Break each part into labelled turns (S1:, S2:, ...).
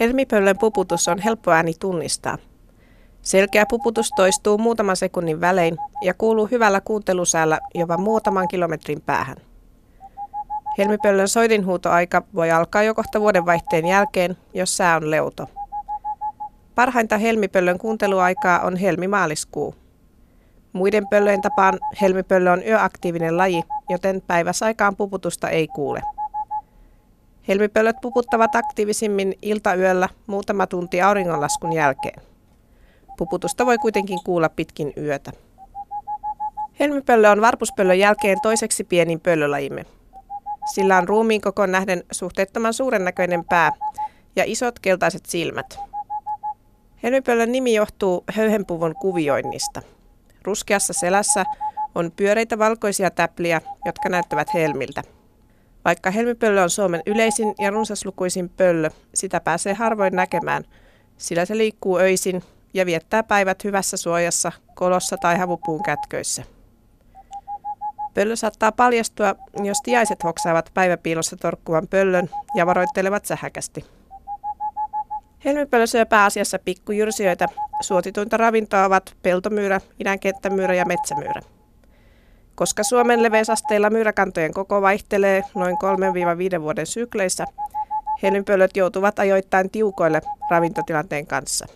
S1: Helmipöllön puputus on helppo ääni tunnistaa. Selkeä puputus toistuu muutaman sekunnin välein ja kuuluu hyvällä kuuntelusäällä jopa muutaman kilometrin päähän. Helmipöllön soidinhuutoaika voi alkaa jo kohta vuodenvaihteen jälkeen, jos sää on leuto. Parhainta helmipöllön kuunteluaikaa on helmimaaliskuu. Muiden pöllöjen tapaan helmipöllö on yöaktiivinen laji, joten päiväsaikaan puputusta ei kuule. Helmipöllöt puputtavat aktiivisimmin iltayöllä muutama tunti auringonlaskun jälkeen. Puputusta voi kuitenkin kuulla pitkin yötä. Helmipöllö on varpuspöllön jälkeen toiseksi pienin pöllölajimme. Sillä on ruumiin koko nähden suhteettoman suuren näköinen pää ja isot keltaiset silmät. Helmipöllön nimi johtuu höyhenpuvun kuvioinnista. Ruskeassa selässä on pyöreitä valkoisia täpliä, jotka näyttävät helmiltä. Vaikka helmipöllö on Suomen yleisin ja runsaslukuisin pöllö, sitä pääsee harvoin näkemään, sillä se liikkuu öisin ja viettää päivät hyvässä suojassa, kolossa tai havupuun kätköissä. Pöllö saattaa paljastua, jos tiaiset hoksaavat päiväpiilossa torkkuvan pöllön ja varoittelevat sähäkästi. Helmipöllö syö pääasiassa pikkujyrsijöitä. Suosituinta ravintoa ovat peltomyyrä, idänkenttämyyrä ja metsämyyrä. Koska Suomen leveysasteilla myyräkantojen koko vaihtelee noin 3-5 vuoden sykleissä, helmipöllöt joutuvat ajoittain tiukoille ravintotilanteen kanssa.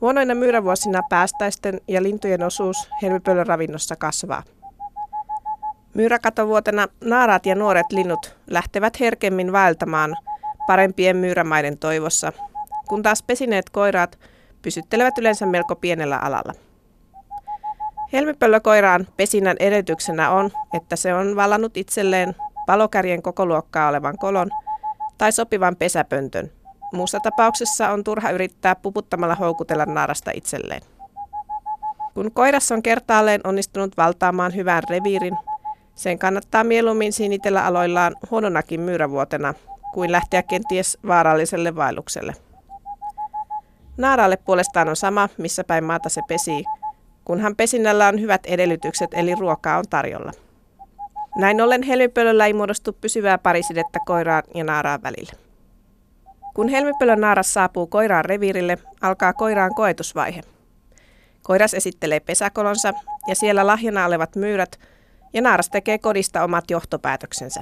S1: Huonoina myyrävuosina päästäisten ja lintujen osuus helmipöllön ravinnossa kasvaa. Myyräkatovuotena naaraat ja nuoret linnut lähtevät herkemmin vaeltamaan parempien myyrämaiden toivossa, kun taas pesineet koiraat pysyttelevät yleensä melko pienellä alalla. Helmipöllökoiraan pesinnän edellytyksenä on, että se on vallannut itselleen palokärjen koko luokkaa olevan kolon tai sopivan pesäpöntön. Muussa tapauksessa on turha yrittää puputtamalla houkutella naarasta itselleen. Kun koiras on kertaalleen onnistunut valtaamaan hyvän reviirin, sen kannattaa mieluummin sinitellä aloillaan huononakin myyrävuotena kuin lähteä kenties vaaralliselle vaellukselle. Naaralle puolestaan on sama, missä päin maata se pesii, kunhan pesinnällä on hyvät edellytykset eli ruokaa on tarjolla. Näin ollen helmipölöllä ei muodostu pysyvää parisidettä koiraan ja naaraan välille. Kun helmipölön naaras saapuu koiraan reviirille, alkaa koiraan koetusvaihe. Koiras esittelee pesäkolonsa ja siellä lahjana olevat myyrät ja naaras tekee kodista omat johtopäätöksensä.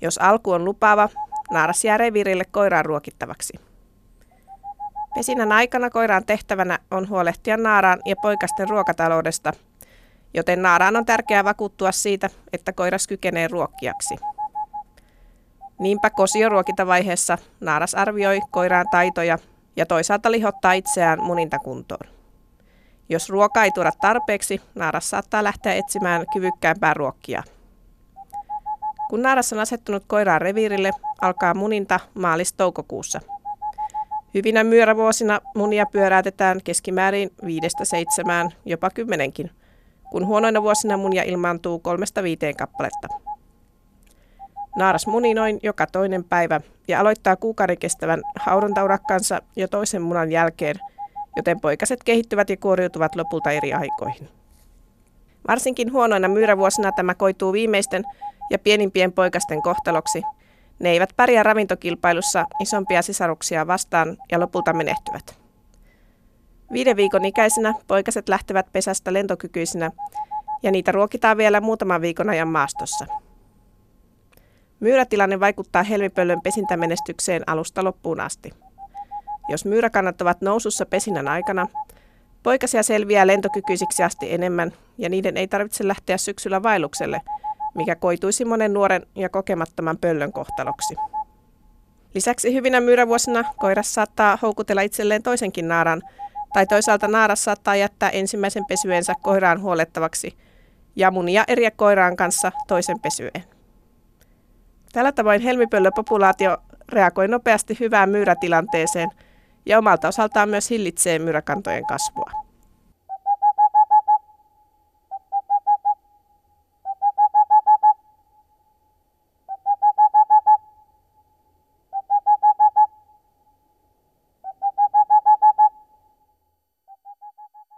S1: Jos alku on lupaava, naaras jää reviirille koiraan ruokittavaksi. Pesinnän aikana koiran tehtävänä on huolehtia naaraan ja poikasten ruokataloudesta, joten naaraan on tärkeää vakuuttua siitä, että koiras kykenee ruokkiaksi. Niinpä kosioruokintavaiheessa naaras arvioi koiraan taitoja ja toisaalta lihottaa itseään munintakuntoon. Jos ruoka ei tuoda tarpeeksi, naaras saattaa lähteä etsimään kyvykkäämpää ruokkia. Kun naaras on asettunut koiraan reviirille, alkaa muninta maalis-toukokuussa – Hyvinä myörävuosina munia pyöräytetään keskimäärin viidestä seitsemään, jopa kymmenenkin, kun huonoina vuosina munia ilmaantuu kolmesta viiteen kappaletta. Naaras muni noin joka toinen päivä ja aloittaa kuukauden kestävän haudontaurakkansa jo toisen munan jälkeen, joten poikaset kehittyvät ja kuoriutuvat lopulta eri aikoihin. Varsinkin huonoina myyrävuosina tämä koituu viimeisten ja pienimpien poikasten kohtaloksi – ne eivät pärjää ravintokilpailussa isompia sisaruksia vastaan ja lopulta menehtyvät. Viiden viikon ikäisenä poikaset lähtevät pesästä lentokykyisinä ja niitä ruokitaan vielä muutaman viikon ajan maastossa. Myyrätilanne vaikuttaa helmipöllön pesintämenestykseen alusta loppuun asti. Jos myyräkannat ovat nousussa pesinnän aikana, poikasia selviää lentokykyisiksi asti enemmän ja niiden ei tarvitse lähteä syksyllä vaellukselle – mikä koituisi monen nuoren ja kokemattoman pöllön kohtaloksi. Lisäksi hyvinä myyrävuosina koiras saattaa houkutella itselleen toisenkin naaran, tai toisaalta naaras saattaa jättää ensimmäisen pesyensä koiraan huolettavaksi ja munia eriä koiraan kanssa toisen pesyen. Tällä tavoin helmipöllöpopulaatio reagoi nopeasti hyvään myyrätilanteeseen ja omalta osaltaan myös hillitsee myyräkantojen kasvua.